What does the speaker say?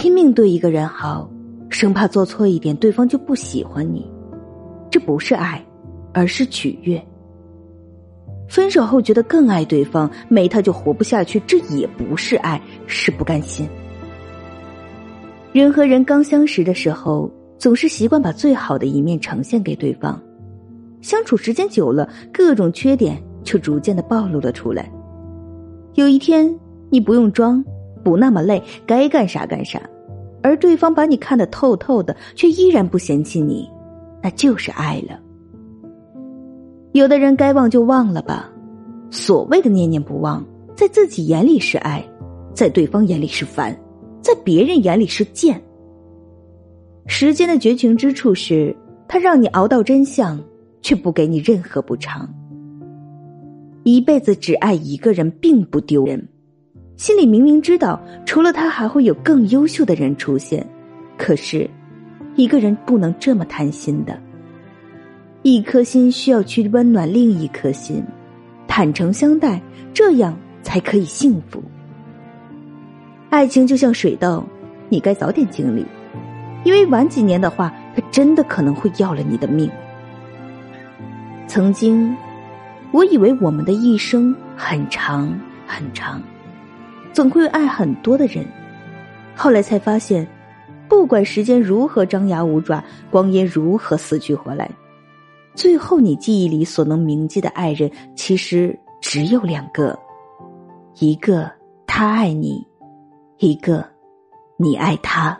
拼命对一个人好，生怕做错一点，对方就不喜欢你。这不是爱，而是取悦。分手后觉得更爱对方，没他就活不下去，这也不是爱，是不甘心。人和人刚相识的时候，总是习惯把最好的一面呈现给对方，相处时间久了，各种缺点就逐渐的暴露了出来。有一天，你不用装，不那么累，该干啥干啥，而对方把你看得透透的，却依然不嫌弃你，那就是爱了。有的人该忘就忘了吧，所谓的念念不忘，在自己眼里是爱，在对方眼里是烦，在别人眼里是贱。时间的绝情之处是，他让你熬到真相，却不给你任何补偿。一辈子只爱一个人并不丢人，心里明明知道，除了他还会有更优秀的人出现，可是，一个人不能这么贪心的。一颗心需要去温暖另一颗心，坦诚相待，这样才可以幸福。爱情就像水稻，你该早点经历，因为晚几年的话，它真的可能会要了你的命。曾经，我以为我们的一生很长很长，总会爱很多的人，后来才发现，不管时间如何张牙舞爪，光阴如何死去活来。最后，你记忆里所能铭记的爱人，其实只有两个：一个他爱你，一个你爱他。